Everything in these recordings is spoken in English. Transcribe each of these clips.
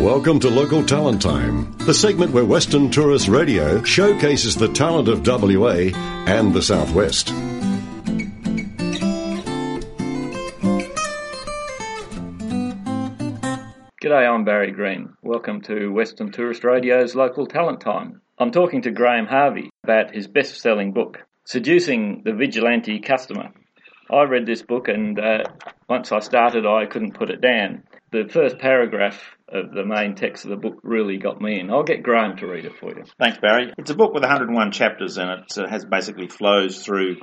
Welcome to Local Talent Time, the segment where Western Tourist Radio showcases the talent of WA and the Southwest. G'day, I'm Barry Green. Welcome to Western Tourist Radio's Local Talent Time. I'm talking to Graham Harvey about his best selling book, Seducing the Vigilante Customer. I read this book and uh, once I started, I couldn't put it down. The first paragraph of the main text of the book really got me in. I'll get Graham to read it for you. Thanks, Barry. It's a book with 101 chapters in it. So it has basically flows through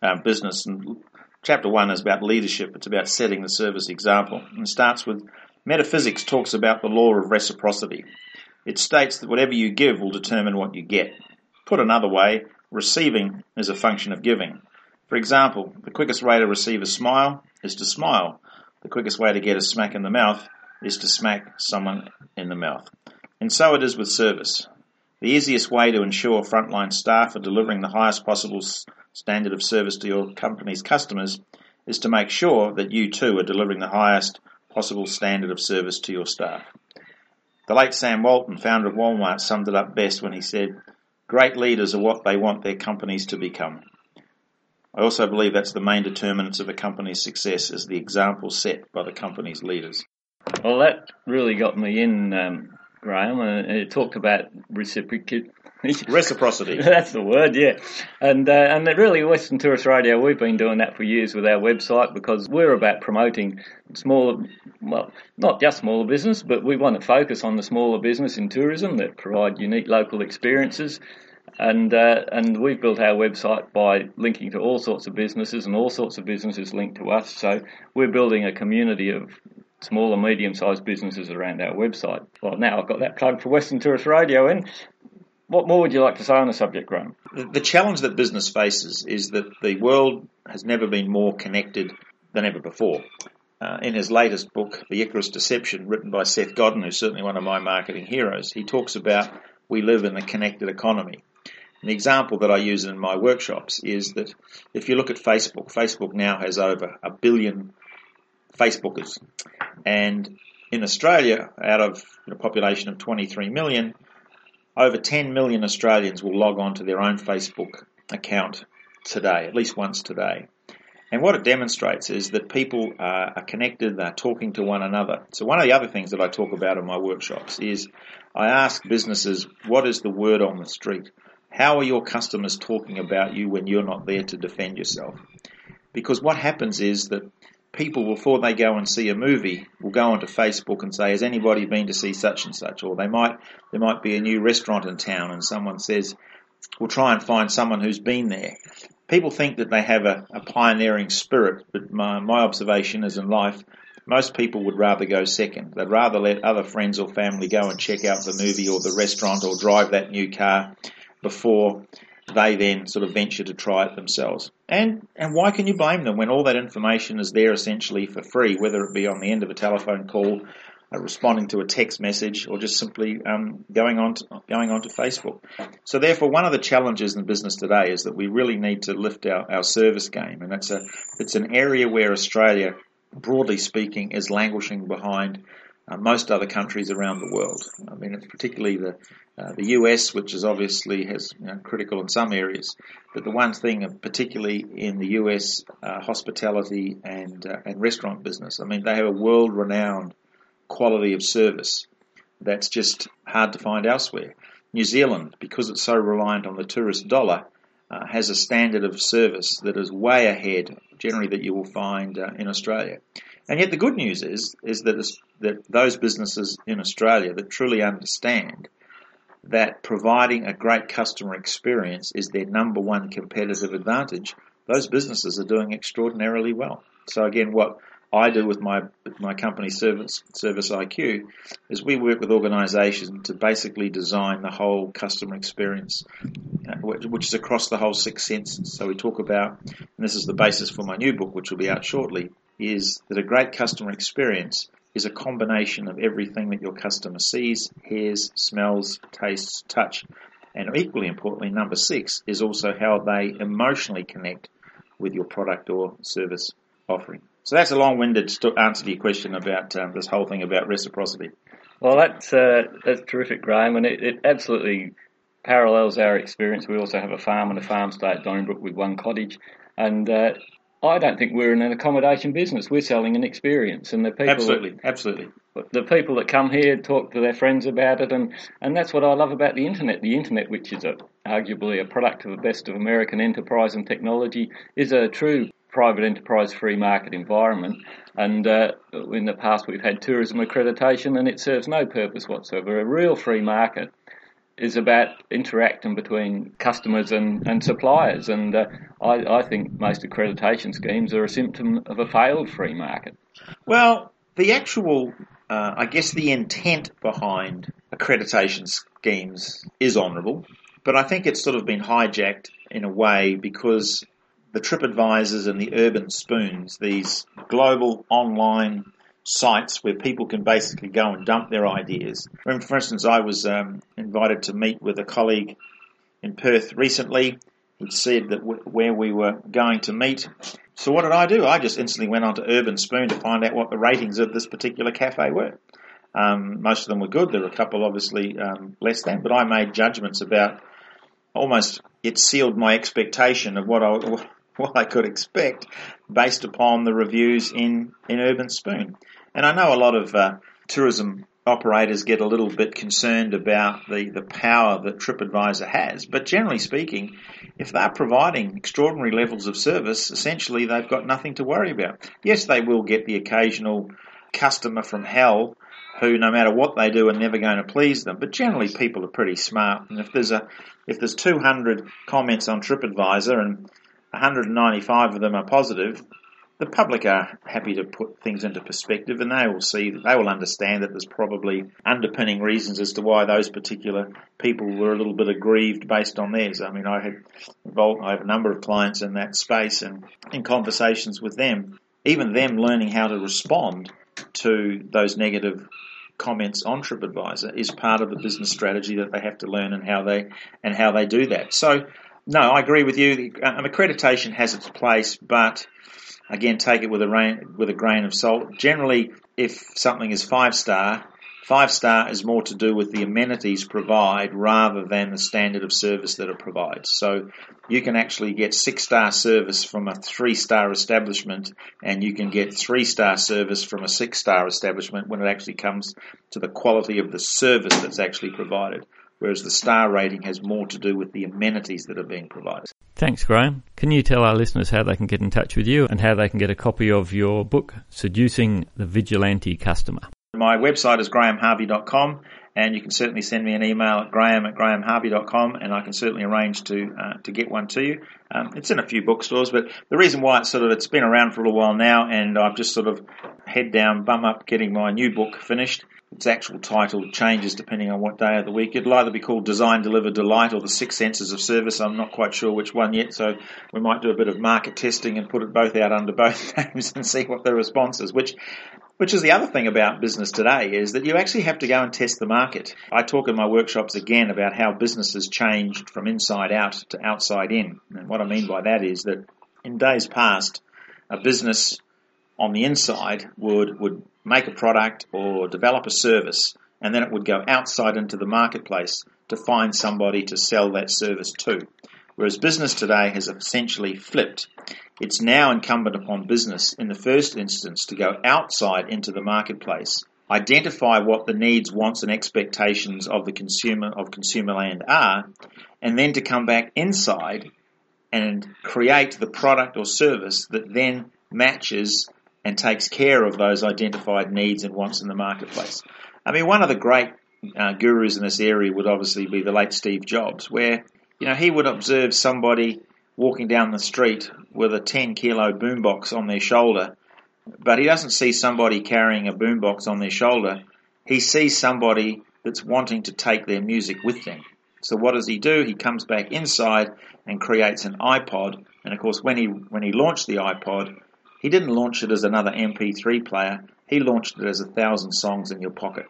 uh, business. And chapter one is about leadership. It's about setting the service example. And it starts with metaphysics talks about the law of reciprocity. It states that whatever you give will determine what you get. Put another way, receiving is a function of giving. For example, the quickest way to receive a smile is to smile. The quickest way to get a smack in the mouth is to smack someone in the mouth. And so it is with service. The easiest way to ensure frontline staff are delivering the highest possible standard of service to your company's customers is to make sure that you too are delivering the highest possible standard of service to your staff. The late Sam Walton, founder of Walmart, summed it up best when he said, Great leaders are what they want their companies to become. I also believe that's the main determinants of a company's success is the example set by the company's leaders. Well, that really got me in, um, Graham, and it talked about reciprocity. Reciprocity. That's the word, yeah. And uh, and really, Western Tourist Radio, we've been doing that for years with our website because we're about promoting smaller, well, not just smaller business, but we want to focus on the smaller business in tourism that provide unique local experiences. And uh, and we've built our website by linking to all sorts of businesses, and all sorts of businesses link to us. So we're building a community of small and medium sized businesses around our website. Well, now I've got that plug for Western Tourist Radio in. What more would you like to say on the subject, Graham? The challenge that business faces is that the world has never been more connected than ever before. Uh, in his latest book, The Icarus Deception, written by Seth Godin, who's certainly one of my marketing heroes, he talks about we live in a connected economy. The example that I use in my workshops is that if you look at Facebook, Facebook now has over a billion Facebookers. And in Australia, out of a population of 23 million, over 10 million Australians will log on to their own Facebook account today, at least once today. And what it demonstrates is that people are connected, they're talking to one another. So one of the other things that I talk about in my workshops is I ask businesses, what is the word on the street? How are your customers talking about you when you're not there to defend yourself? Because what happens is that people before they go and see a movie will go onto Facebook and say, "Has anybody been to see such and such?" Or they might there might be a new restaurant in town, and someone says, "We'll try and find someone who's been there." People think that they have a, a pioneering spirit, but my, my observation is in life, most people would rather go second. They'd rather let other friends or family go and check out the movie or the restaurant or drive that new car before they then sort of venture to try it themselves. And and why can you blame them when all that information is there essentially for free, whether it be on the end of a telephone call, uh, responding to a text message, or just simply um, going on to, going on to Facebook. So therefore, one of the challenges in business today is that we really need to lift our, our service game, and it's a it's an area where Australia, broadly speaking, is languishing behind uh, most other countries around the world. I mean, it's particularly the uh, the US, which is obviously has you know, critical in some areas, but the one thing, uh, particularly in the US, uh, hospitality and uh, and restaurant business. I mean, they have a world-renowned quality of service that's just hard to find elsewhere. New Zealand, because it's so reliant on the tourist dollar, uh, has a standard of service that is way ahead, generally, that you will find uh, in Australia. And yet, the good news is is that that those businesses in Australia that truly understand that providing a great customer experience is their number one competitive advantage, those businesses are doing extraordinarily well. So again, what I do with my my company Service Service IQ is we work with organisations to basically design the whole customer experience, uh, which is across the whole six senses. So we talk about, and this is the basis for my new book, which will be out shortly, is that a great customer experience is a combination of everything that your customer sees, hears, smells, tastes, touch, and equally importantly, number six is also how they emotionally connect with your product or service offering. So that's a long-winded answer to your question about um, this whole thing about reciprocity. Well, that's uh, that's terrific, Graham, and it, it absolutely parallels our experience. We also have a farm and a farm stay at Donnybrook with one cottage, and uh, I don't think we're in an accommodation business. We're selling an experience, and the people absolutely, that, absolutely, the people that come here talk to their friends about it, and, and that's what I love about the internet. The internet, which is a, arguably a product of the best of American enterprise and technology, is a true private enterprise free market environment. And uh, in the past, we've had tourism accreditation, and it serves no purpose whatsoever. A real free market is about interacting between customers and, and suppliers. And uh, I, I think most accreditation schemes are a symptom of a failed free market. Well, the actual, uh, I guess, the intent behind accreditation schemes is honourable, but I think it's sort of been hijacked in a way because the TripAdvisors and the Urban Spoons, these global online sites where people can basically go and dump their ideas. For instance, I was um, invited to meet with a colleague in Perth recently. He said that w- where we were going to meet. So what did I do? I just instantly went onto Urban Spoon to find out what the ratings of this particular cafe were. Um, most of them were good. There were a couple, obviously, um, less than. But I made judgments about almost. It sealed my expectation of what I what I could expect based upon the reviews in in Urban Spoon. And I know a lot of uh, tourism operators get a little bit concerned about the, the power that TripAdvisor has. But generally speaking, if they're providing extraordinary levels of service, essentially they've got nothing to worry about. Yes, they will get the occasional customer from hell who, no matter what they do, are never going to please them. But generally, people are pretty smart. And if there's a if there's 200 comments on TripAdvisor and 195 of them are positive, the public are happy to put things into perspective and they will see, they will understand that there's probably underpinning reasons as to why those particular people were a little bit aggrieved based on theirs. I mean, I had involved, I have a number of clients in that space and in conversations with them, even them learning how to respond to those negative comments on TripAdvisor is part of the business strategy that they have to learn and how they, and how they do that. So, no, I agree with you. Um, accreditation has its place, but again, take it with a rain, with a grain of salt. Generally, if something is five star, five star is more to do with the amenities provide rather than the standard of service that it provides. So you can actually get six star service from a three star establishment, and you can get three star service from a six star establishment when it actually comes to the quality of the service that's actually provided whereas the star rating has more to do with the amenities that are being provided. Thanks, Graham. Can you tell our listeners how they can get in touch with you and how they can get a copy of your book, Seducing the Vigilante Customer? My website is grahamharvey.com and you can certainly send me an email at graham at grahamharvey.com and I can certainly arrange to uh, to get one to you. Um, it's in a few bookstores, but the reason why it's sort of it's been around for a little while now, and I've just sort of head down, bum up, getting my new book finished. Its actual title changes depending on what day of the week. It'll either be called Design, Deliver, Delight or The Six Senses of Service. I'm not quite sure which one yet, so we might do a bit of market testing and put it both out under both names and see what the response is, which which is the other thing about business today is that you actually have to go and test the market. I talk in my workshops again about how business has changed from inside out to outside in. And what I mean by that is that in days past, a business on the inside would, would make a product or develop a service and then it would go outside into the marketplace to find somebody to sell that service to. Whereas business today has essentially flipped. It's now incumbent upon business in the first instance to go outside into the marketplace, identify what the needs, wants and expectations of the consumer of consumer land are, and then to come back inside and create the product or service that then matches and takes care of those identified needs and wants in the marketplace. I mean, one of the great uh, gurus in this area would obviously be the late Steve Jobs, where you know he would observe somebody walking down the street with a 10 kilo boombox on their shoulder, but he doesn't see somebody carrying a boombox on their shoulder. He sees somebody that's wanting to take their music with them. So what does he do? He comes back inside and creates an iPod. And of course, when he when he launched the iPod, he didn't launch it as another MP3 player. He launched it as a thousand songs in your pocket.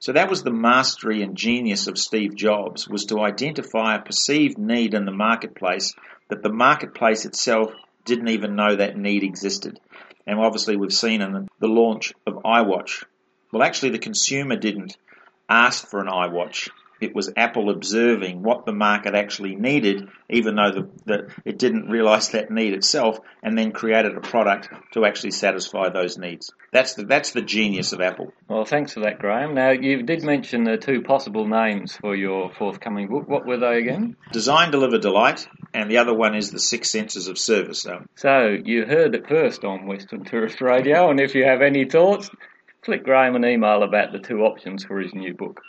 So that was the mastery and genius of Steve Jobs was to identify a perceived need in the marketplace that the marketplace itself didn't even know that need existed. And obviously we've seen in the launch of iWatch. Well, actually the consumer didn't ask for an iWatch. It was Apple observing what the market actually needed, even though the, the, it didn't realize that need itself, and then created a product to actually satisfy those needs. That's the, that's the genius of Apple. Well, thanks for that, Graham. Now, you did mention the two possible names for your forthcoming book. What were they again? Design, Deliver, Delight, and the other one is The Six Senses of Service. Um, so, you heard it first on Western Tourist Radio, and if you have any thoughts, click Graham an email about the two options for his new book.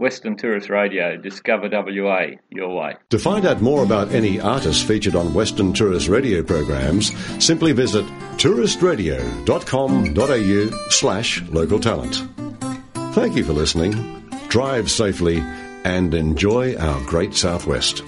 Western Tourist Radio, Discover WA, your way. To find out more about any artists featured on Western Tourist Radio programs, simply visit touristradio.com.au slash local talent. Thank you for listening. Drive safely and enjoy our great southwest.